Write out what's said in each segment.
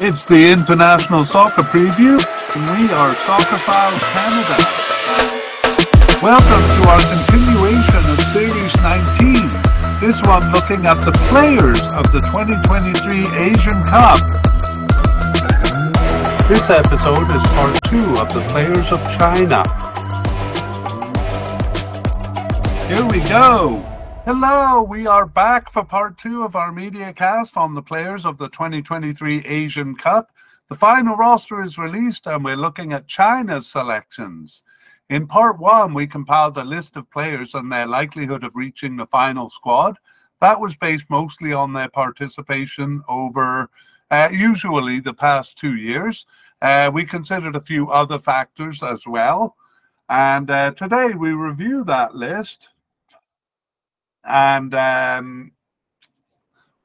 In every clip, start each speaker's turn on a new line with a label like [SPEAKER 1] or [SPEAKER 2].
[SPEAKER 1] It's the International Soccer Preview, and we are Soccerphiles Canada. Welcome to our continuation of Series 19. This one looking at the players of the 2023 Asian Cup. This episode is part two of the players of China. Here we go. Hello, we are back for part two of our media cast on the players of the 2023 Asian Cup. The final roster is released and we're looking at China's selections. In part one, we compiled a list of players and their likelihood of reaching the final squad. That was based mostly on their participation over uh, usually the past two years. Uh, we considered a few other factors as well. And uh, today we review that list and um,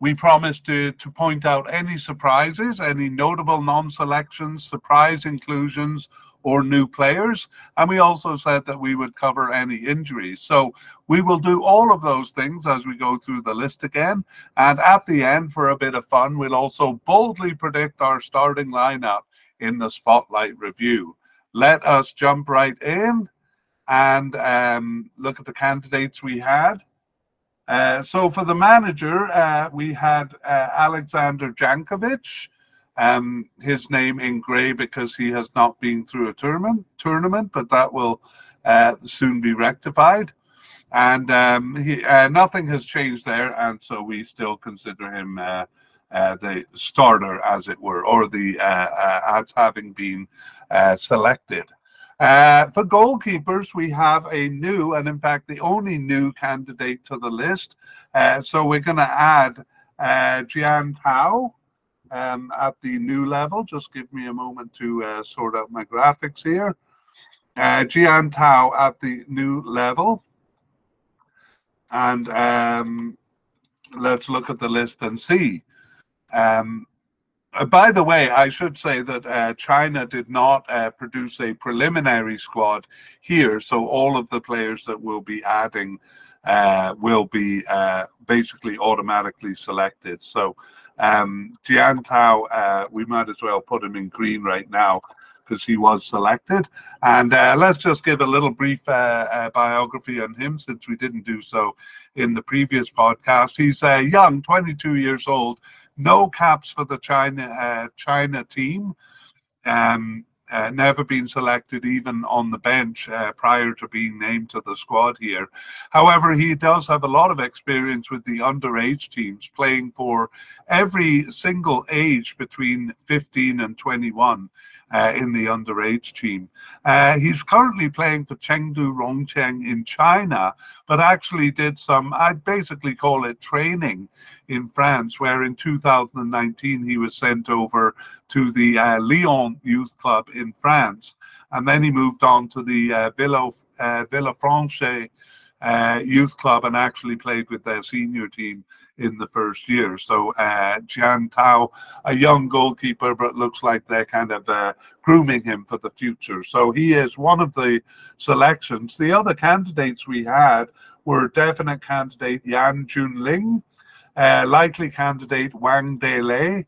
[SPEAKER 1] we promised to, to point out any surprises, any notable non-selections, surprise inclusions, or new players. And we also said that we would cover any injuries. So we will do all of those things as we go through the list again. And at the end, for a bit of fun, we'll also boldly predict our starting lineup in the Spotlight review. Let us jump right in and um, look at the candidates we had. Uh, so for the manager, uh, we had uh, Alexander Jankovic. Um, his name in grey because he has not been through a tournament, tournament but that will uh, soon be rectified. And um, he, uh, nothing has changed there, and so we still consider him the starter, as it were, or the as having been selected. Uh, for goalkeepers, we have a new, and in fact, the only new candidate to the list. Uh, so we're going to add uh, Jian Tao um, at the new level. Just give me a moment to uh, sort out my graphics here. Uh, Jian Tao at the new level. And um, let's look at the list and see. Um, by the way, I should say that uh, China did not uh, produce a preliminary squad here, so all of the players that we'll be adding uh, will be uh, basically automatically selected. So um, Jian Tao, uh, we might as well put him in green right now because he was selected. And uh, let's just give a little brief uh, uh, biography on him since we didn't do so in the previous podcast. He's uh, young, 22 years old, no caps for the China uh, China team. Um, uh, never been selected even on the bench uh, prior to being named to the squad here. However, he does have a lot of experience with the underage teams, playing for every single age between 15 and 21 uh, in the underage team. Uh, he's currently playing for Chengdu Rongcheng in China, but actually did some, I'd basically call it training in France, where in 2019 he was sent over to the uh, Lyon Youth Club in France. And then he moved on to the uh, Villa, uh, Villefranche uh, youth club and actually played with their senior team in the first year. So uh, Jian Tao, a young goalkeeper, but looks like they're kind of uh, grooming him for the future. So he is one of the selections. The other candidates we had were definite candidate Yan Junling, uh, likely candidate Wang Dalei,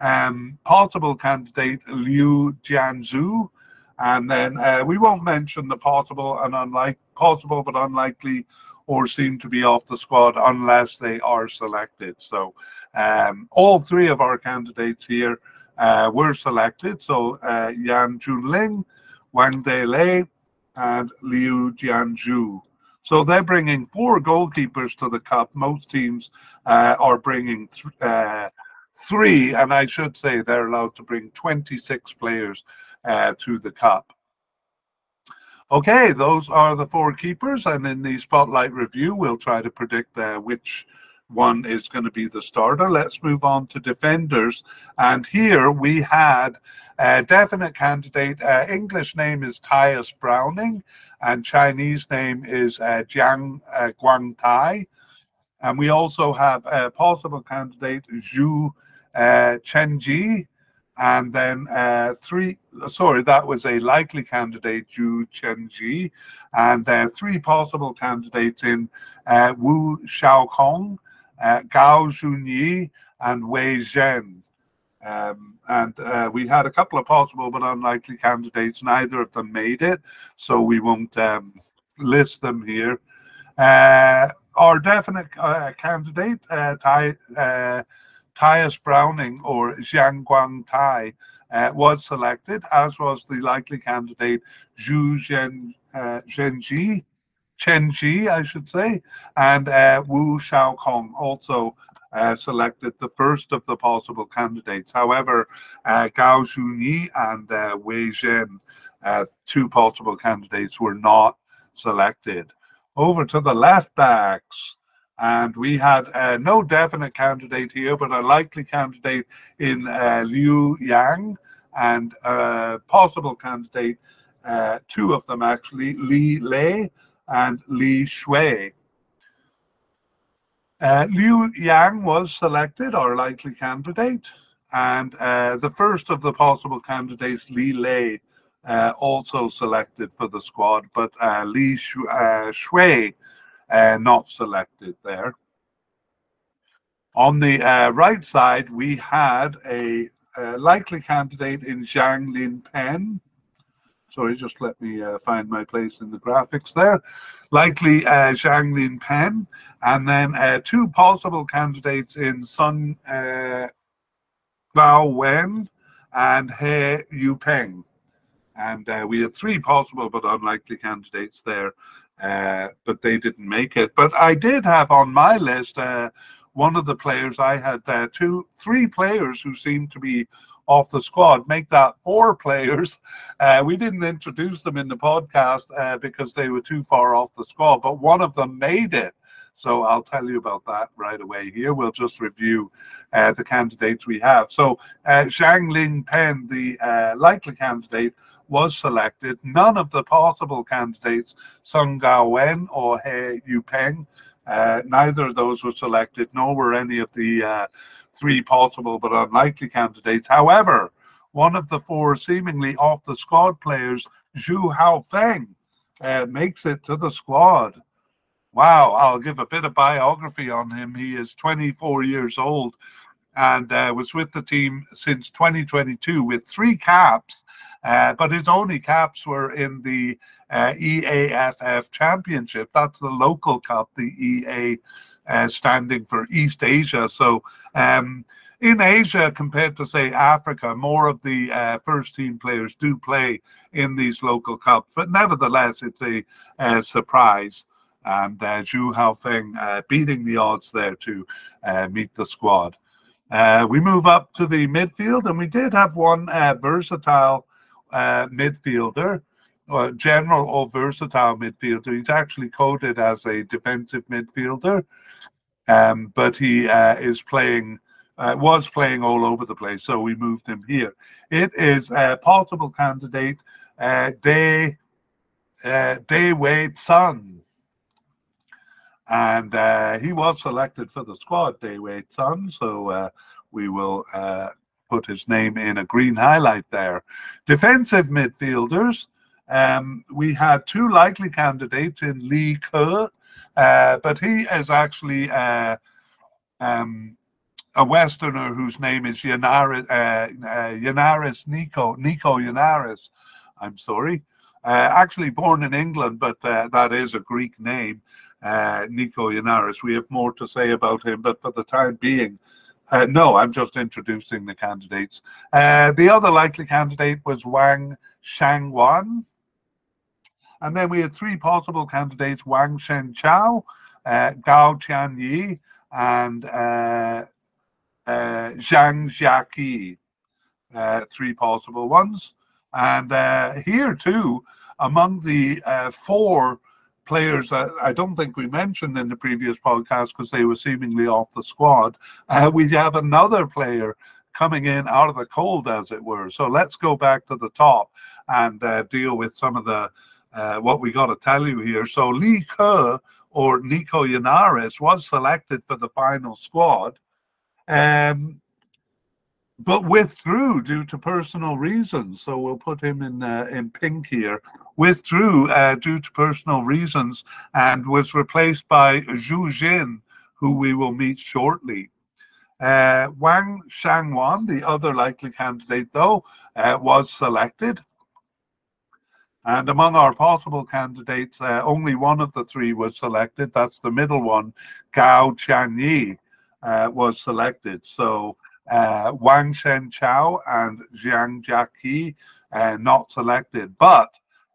[SPEAKER 1] um, possible candidate Liu Jianzhu, and then uh, we won't mention the possible and unlike possible but unlikely or seem to be off the squad unless they are selected. So um, all three of our candidates here uh, were selected. So uh, Yan Junling, Wang Dalei, and Liu Jianzhu. So they're bringing four goalkeepers to the cup. Most teams uh, are bringing uh, three, and I should say they're allowed to bring 26 players uh, to the cup. Okay, those are the four keepers, and in the spotlight review, we'll try to predict uh, which one is going to be the starter. Let's move on to defenders. And here we had a definite candidate. Uh, English name is Tyias Browning, and Chinese name is uh, Jiang uh, Guangtai. And we also have a possible candidate, Zhu uh, Chenjie, and then uh, three, sorry, that was a likely candidate, Zhu Chenjie, and uh, three possible candidates in uh, Wu Shaocong, uh, Gao Zhunyi, and Wei Zhen. Um, and uh, we had a couple of possible but unlikely candidates. Neither of them made it, so we won't um, list them here. Uh, our definite uh, candidate, Tai, Tyias Browning or Jiang Guang Tai, uh, was selected, as was the likely candidate Zhu Zhen, uh, Zhenji, Chen Ji, I should say, and uh, Wu Shaocong also uh, selected the first of the possible candidates. However, uh, Gao Zhunyi and uh, Wei Zhen, uh, two possible candidates, were not selected. Over to the left backs. And we had uh, no definite candidate here, but a likely candidate in uh, Liu Yang and a possible candidate, uh, two of them actually, Li Lei and Li Shui. Uh, Liu Yang was selected, our likely candidate, and uh, the first of the possible candidates, Li Lei, uh, also selected for the squad, but Li Shui uh, not selected there. On the uh, right side, we had a, a, likely candidate in Zhang Lin Pen. Sorry, just let me uh, find my place in the graphics there. Likely uh, Zhang Lin Pen, and then uh, two possible candidates in Sun uh, Bao Wen and He Yupeng. And uh, we had three possible but unlikely candidates there uh, but they didn't make it. But I did have on my list uh, one of the players. I had uh, two, three players who seemed to be off the squad. Make that four players. Uh, we didn't introduce them in the podcast uh, because they were too far off the squad, but one of them made it. So I'll tell you about that right away here. We'll just review uh, the candidates we have. So uh, Zhang Ling Pen, the uh, likely candidate, was selected. None of the possible candidates, Sung Gao Wen or He Yupeng, uh, neither of those were selected, nor were any of the uh, three possible but unlikely candidates. However, one of the four seemingly off the squad players, Zhu Haofeng, uh, makes it to the squad. Wow, I'll give a bit of biography on him. He is 24 years old and uh, was with the team since 2022 with three caps, uh, but his only caps were in the uh, EAFF Championship. That's the local cup, the EA uh, standing for East Asia. So um, in Asia, compared to say Africa, more of the uh, first team players do play in these local cups, but nevertheless, it's a, a surprise and uh, Zhu Haofeng uh, beating the odds there to uh, meet the squad. Uh, we move up to the midfield, and we did have one uh, versatile uh, midfielder, or general or versatile midfielder. He's actually coded as a defensive midfielder, um, but he is playing. was playing all over the place, so we moved him here. It is a possible candidate, Day Day Wade Sun and uh, he was selected for the squad, Daewei Sun. So uh, we will uh, put his name in a green highlight there. Defensive midfielders. Um, we had two likely candidates in Li Ke, uh, but he is actually uh, um, a Westerner whose name is Yennaris, uh, Yennaris Nico, Nico Yennaris. I'm sorry. actually born in England, but that is a Greek name uh, Nico Yennaris. We have more to say about him, but for the time being, uh, no, I'm just introducing the candidates. Uh, the other likely candidate was Wang Shangyuan. And then we had three possible candidates Wang Shen Chao, uh, Gao Tianyi, and uh, uh, Zhang Jiaqi. Uh, three possible ones. And here, too, among the four players that I don't think we mentioned in the previous podcast because they were seemingly off the squad. Uh, we have another player coming in out of the cold, as it were. So let's go back to the top and uh, deal with some of the uh, what we got to tell you here. So Li Ke or Nico Yennaris was selected for the final squad. Um, but withdrew due to personal reasons. So we'll put him in uh, in pink here. Withdrew uh, due to personal reasons and was replaced by Zhu Jin, who we will meet shortly. Uh, Wang Shangyuan, the other likely candidate, though, uh, was selected. And among our possible candidates, uh, only one of the three was selected. That's the middle one, Gao Qiangyi, uh, was selected. So uh, Wang Shen Chao and Jiang Jiaqi uh, not selected. But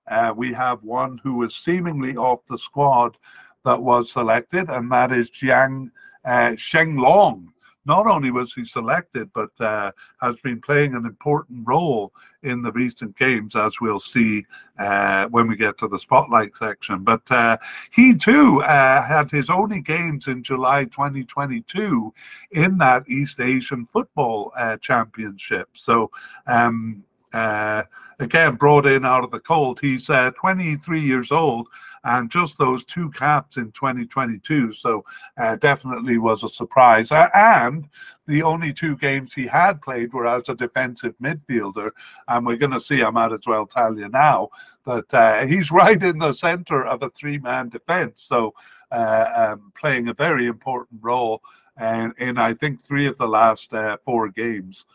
[SPEAKER 1] uh, we have one who was seemingly off the squad that was selected, and that is Jiang uh, Shenglong not only was he selected, but uh, has been playing an important role in the recent games, as we'll see uh, when we get to the spotlight section. But uh, he too uh, had his only games in July 2022 in that East Asian Football uh, Championship. So, um, uh, again, brought in out of the cold. He's 23 years old and just those two caps in 2022. So uh, definitely was a surprise. and the only two games he had played were as a defensive midfielder. And we're going to see, I might as well tell you now, that uh, he's right in the center of a three man defense. So uh, um, playing a very important role in, in, I think, three of the last uh, four games.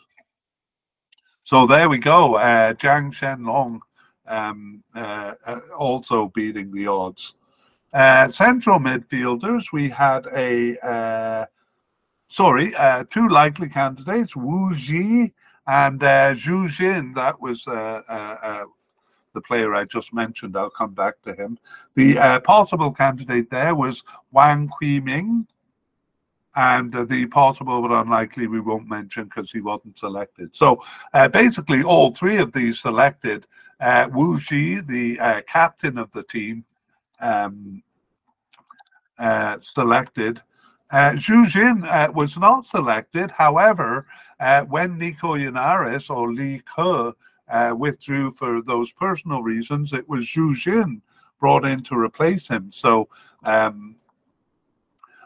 [SPEAKER 1] So there we go. Uh, Jiang Shenglong um, uh, uh, also beating the odds. Uh, central midfielders, we had a uh, sorry, uh, two likely candidates, Wu Xi and uh, Zhu Jin. That was uh, the player I just mentioned. I'll come back to him. The possible candidate there was Wang Ming, and the possible but unlikely we won't mention because he wasn't selected. So basically, all three of these selected uh, Wu Xi, the uh, captain of the team, um, uh, selected. Uh, Zhu Jin uh, was not selected. However, uh, when Nico Yennaris or Li Ke uh, withdrew for those personal reasons, it was Zhu Jin brought in to replace him. So um,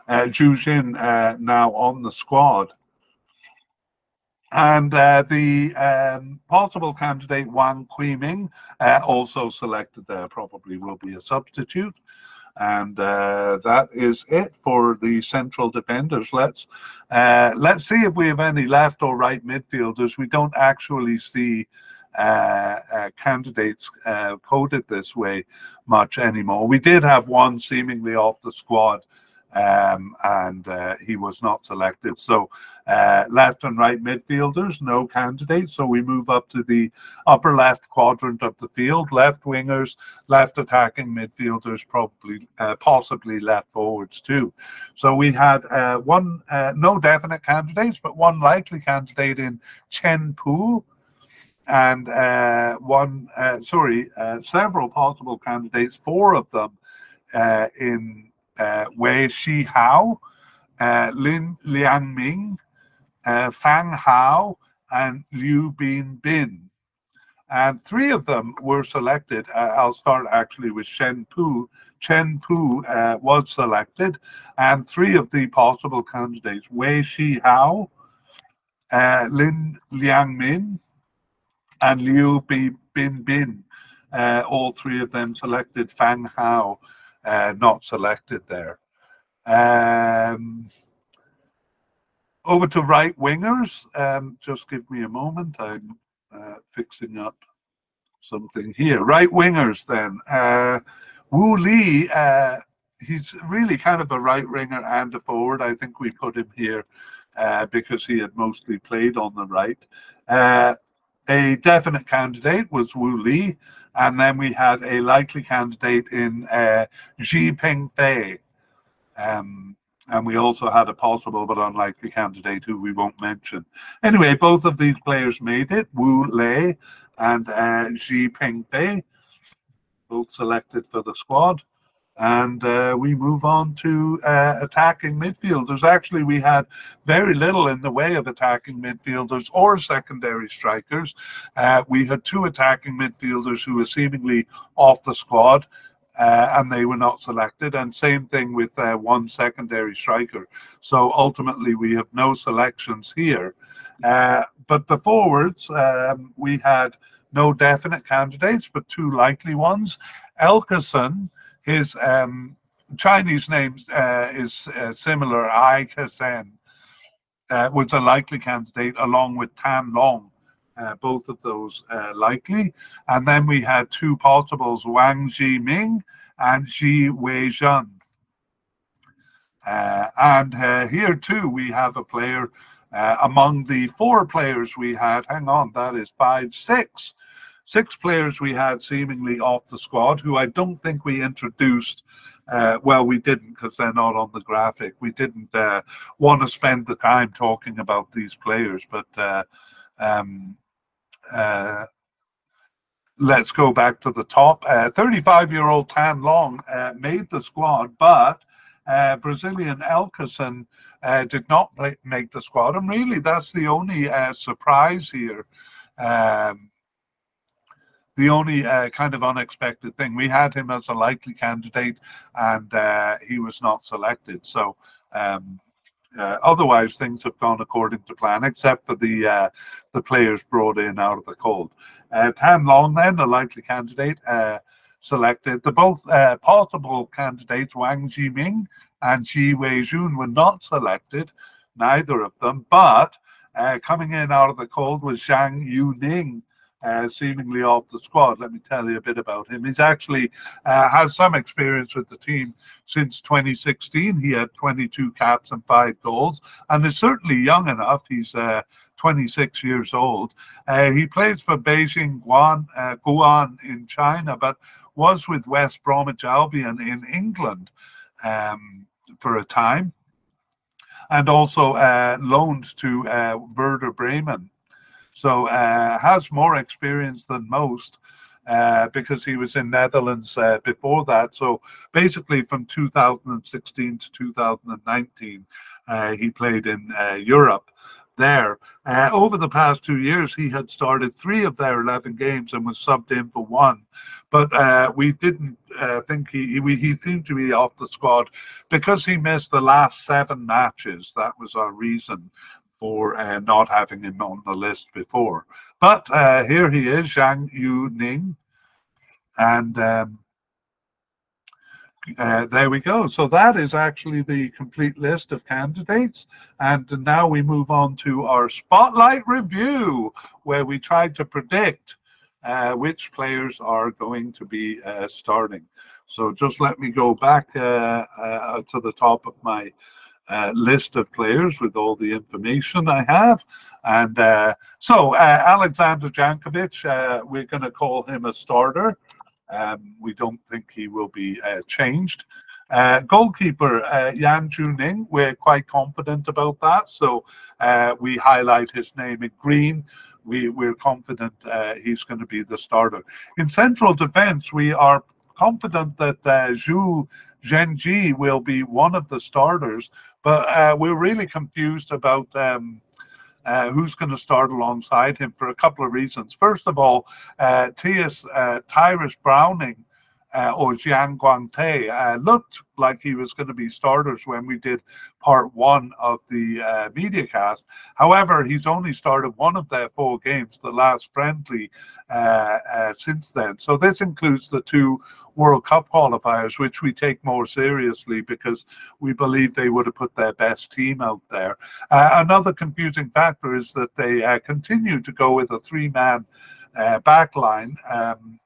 [SPEAKER 1] Zhu Jin now on the squad. And uh, the um, possible candidate Wang Qiuming, uh, also selected there, probably will be a substitute. And uh, that is it for the central defenders. Let's uh, let's see if we have any left or right midfielders. We don't actually see uh, uh, candidates coded this way much anymore. We did have one seemingly off the squad um, and uh, he was not selected. So, uh, left and right midfielders, no candidates. So, we move up to the upper left quadrant of the field. Left wingers, left attacking midfielders, probably, uh, possibly left forwards too. So, we had uh, one, uh, no definite candidates, but one likely candidate in Chen Pu and uh, one, uh, sorry, uh, several possible candidates, four of them uh, in Wei Shi Hao, uh, Lin Liang Ming, uh, Fang Hao, and Liu Bin Bin. And three of them were selected. Uh, I'll start actually with Shen Pu. Chen Pu uh, was selected, and three of the possible candidates, Wei Shi Hao, uh, Lin Liang Min, and Liu Bin Bin, uh, all three of them selected Fang Hao uh, not selected there. Um, over to right wingers. Um, just give me a moment. I'm uh, fixing up something here. Right wingers then. Uh, Wu Lei, uh, he's really kind of a right winger and a forward. I think we put him here uh, because he had mostly played on the right. Uh, a definite candidate was Wu Lei, and then we had a likely candidate in uh, Xie Pengfei. Um, and we also had a possible but unlikely candidate who we won't mention. Anyway, both of these players made it, Wu Lei and uh, Xie Pengfei, both selected for the squad and uh, we move on to uh, attacking midfielders. Actually, we had very little in the way of attacking midfielders or secondary strikers. Uh, we had two attacking midfielders who were seemingly off the squad. Uh, and they were not selected, and same thing with uh, one secondary striker. So ultimately, we have no selections here. Uh, but the forwards, um, we had no definite candidates, but two likely ones. Elkeson, his um, Chinese name uh, is uh, similar, Ai Kesen. uh, was a likely candidate along with Tan Long. Uh, both of those uh, likely. And then we had two possibles, Wang Zhiming and Ji Weizhen. Uh, and here too, we have a player among the four players we had. Hang on, that is five, six. Six players we had seemingly off the squad who I don't think we introduced. Uh, well, we didn't because they're not on the graphic. We didn't uh, want to spend the time talking about these players, but uh, um, let's go back to the top. 35 year old Tan Long made the squad, but uh, Brazilian Elkeson uh, did not make the squad, and really that's the only uh, surprise here. Um, the only uh, kind of unexpected thing. We had him as a likely candidate, and uh, he was not selected. So. Um, uh, otherwise, things have gone according to plan, except for the uh, the players brought in out of the cold. Uh, Tan Long, then, a likely candidate, uh, selected. The both uh, possible candidates, Wang Zhiming and Ji Weizhen, were not selected, neither of them. But uh, coming in out of the cold was Zhang Yuning, uh, seemingly off the squad. Let me tell you a bit about him. He's actually uh, has some experience with the team since 2016. He had 22 caps and five goals, and is certainly young enough. He's uh, 26 years old. Uh, he plays for Beijing Guoan, uh, Guoan in China, but was with West Bromwich Albion in England um, for a time, and also uh, loaned to Werder Bremen so uh, has more experience than most uh, because he was in Netherlands uh, before that. So basically, from 2016 to 2019, uh, he played in uh, Europe. There, uh, over the past two years, he had started three of their 11 games and was subbed in for one. But we didn't think he, he he seemed to be off the squad because he missed the last seven matches. That was our reason for uh, not having him on the list before. But uh, here he is, Zhang Yu Ning. And um, uh, there we go. So that is actually the complete list of candidates. And now we move on to our spotlight review, where we try to predict uh, which players are going to be uh, starting. So just let me go back uh, uh, to the top of my uh, list of players with all the information I have. And uh, so uh, Alexander Jankovic, uh, we're going to call him a starter. Um, we don't think he will be uh, changed. goalkeeper Yan Junling, we're quite confident about that. So we highlight his name in green. We, we're confident he's going to be the starter. In central defense, we are confident that uh, Zhu Zhenji will be one of the starters, but uh, we're really confused about um, uh, who's going to start alongside him for a couple of reasons. First of all, uh, T.S. Uh, Tyrus Browning uh, or Jiang Guangte uh, looked like he was going to be starters when we did part one of the uh, media cast. However, he's only started one of their four games, the last friendly, uh, uh, since then. So this includes the two World Cup qualifiers, which we take more seriously because we believe they would have put their best team out there. Uh, another confusing factor is that they uh, continue to go with a three-man uh, backline. Um,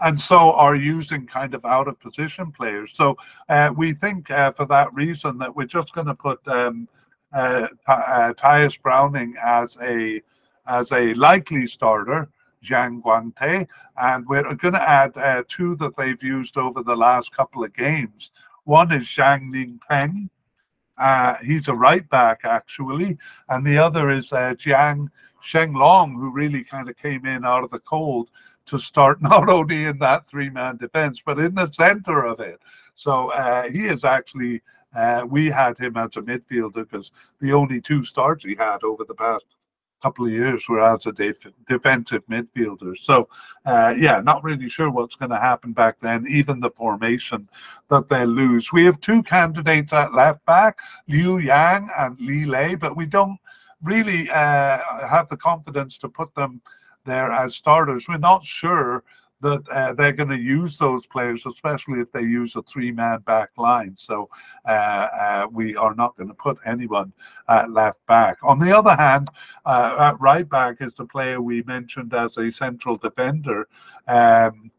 [SPEAKER 1] and so are using kind of out of position players. So uh, we think uh, for that reason that we're just going to put um, uh, uh, Tyias Browning as a as a likely starter, Zhang Guangte, and we're going to add uh, two that they've used over the last couple of games. One is Zhang Ningpeng. Uh, he's a right back actually, and the other is Jiang Shenglong, who really kind of came in out of the cold to start not only in that three man defense, but in the center of it. So uh, he is actually, uh, we had him as a midfielder because the only two starts he had over the past couple of years were as a def- defensive midfielder. So, uh, yeah, not really sure what's going to happen back then, even the formation that they lose. We have two candidates at left back, Liu Yang and Li Lei, but we don't really uh, have the confidence to put them there as starters. We're not sure that uh, they're going to use those players, especially if they use a three-man back line. So uh, uh, we are not going to put anyone at left back. On the other hand, uh, at right back is the player we mentioned as a central defender. Um,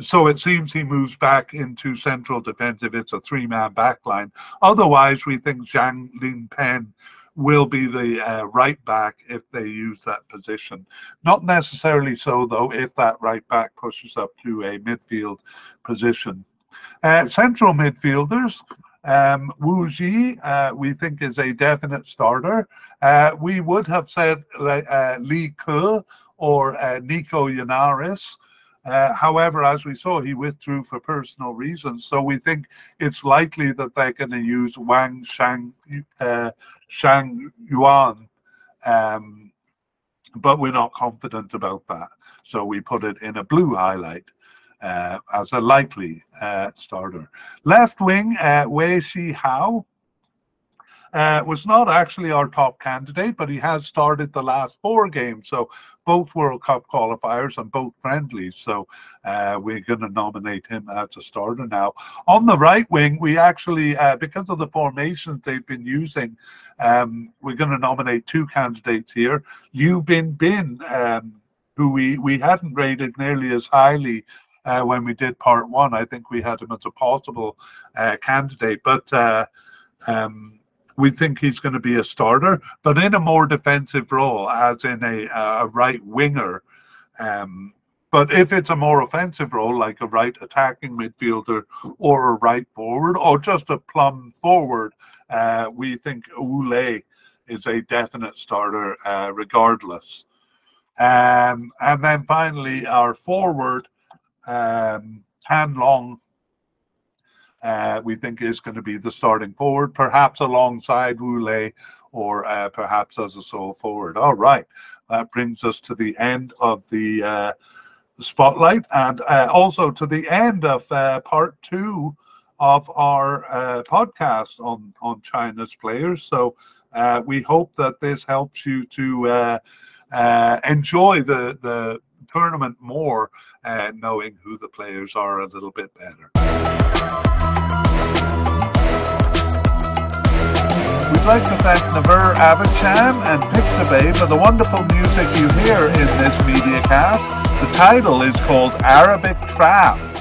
[SPEAKER 1] so it seems he moves back into central defensive. it's a three-man back line. Otherwise, we think Zhang Lin Pen will be the uh, right back if they use that position. Not necessarily so, though, if that right back pushes up to a midfield position. Uh, central midfielders, um, Wu Xi, uh, we think is a definite starter. Uh, we would have said uh, Li Ke or uh, Nico Yennaris. Uh, however, as we saw, he withdrew for personal reasons. So we think it's likely that they're going to use Wang Shang, uh, Shang Yuan, um, but we're not confident about that. So we put it in a blue highlight uh, as a likely uh, starter. Left wing, uh, Wei Shi Hao uh, was not actually our top candidate, but he has started the last four games. So both World Cup qualifiers and both friendlies. So uh, we're going to nominate him as a starter now. On the right wing, we actually, uh, because of the formations they've been using, um, we're going to nominate two candidates here. Liu Bin Bin, um, who we, we hadn't rated nearly as highly uh, when we did part one. I think we had him as a possible uh, candidate, but uh, um, we think he's going to be a starter, but in a more defensive role, as in a, a right winger. Um, but if it's a more offensive role, like a right attacking midfielder or a right forward or just a plumb forward, uh, we think Ule is a definite starter uh, regardless. Um, and then finally, our forward, um, Tan Long uh, we think is going to be the starting forward, perhaps alongside Wule or uh, perhaps as a sole forward. All right, that brings us to the end of the, uh, spotlight and uh, also to the end of uh, part two of our uh, podcast on, on China's players. So we hope that this helps you to enjoy the, the tournament more, knowing who the players are a little bit better. Like to thank Naver Abidjan and Pixabay for the wonderful music you hear in this media cast. The title is called Arabic Trap.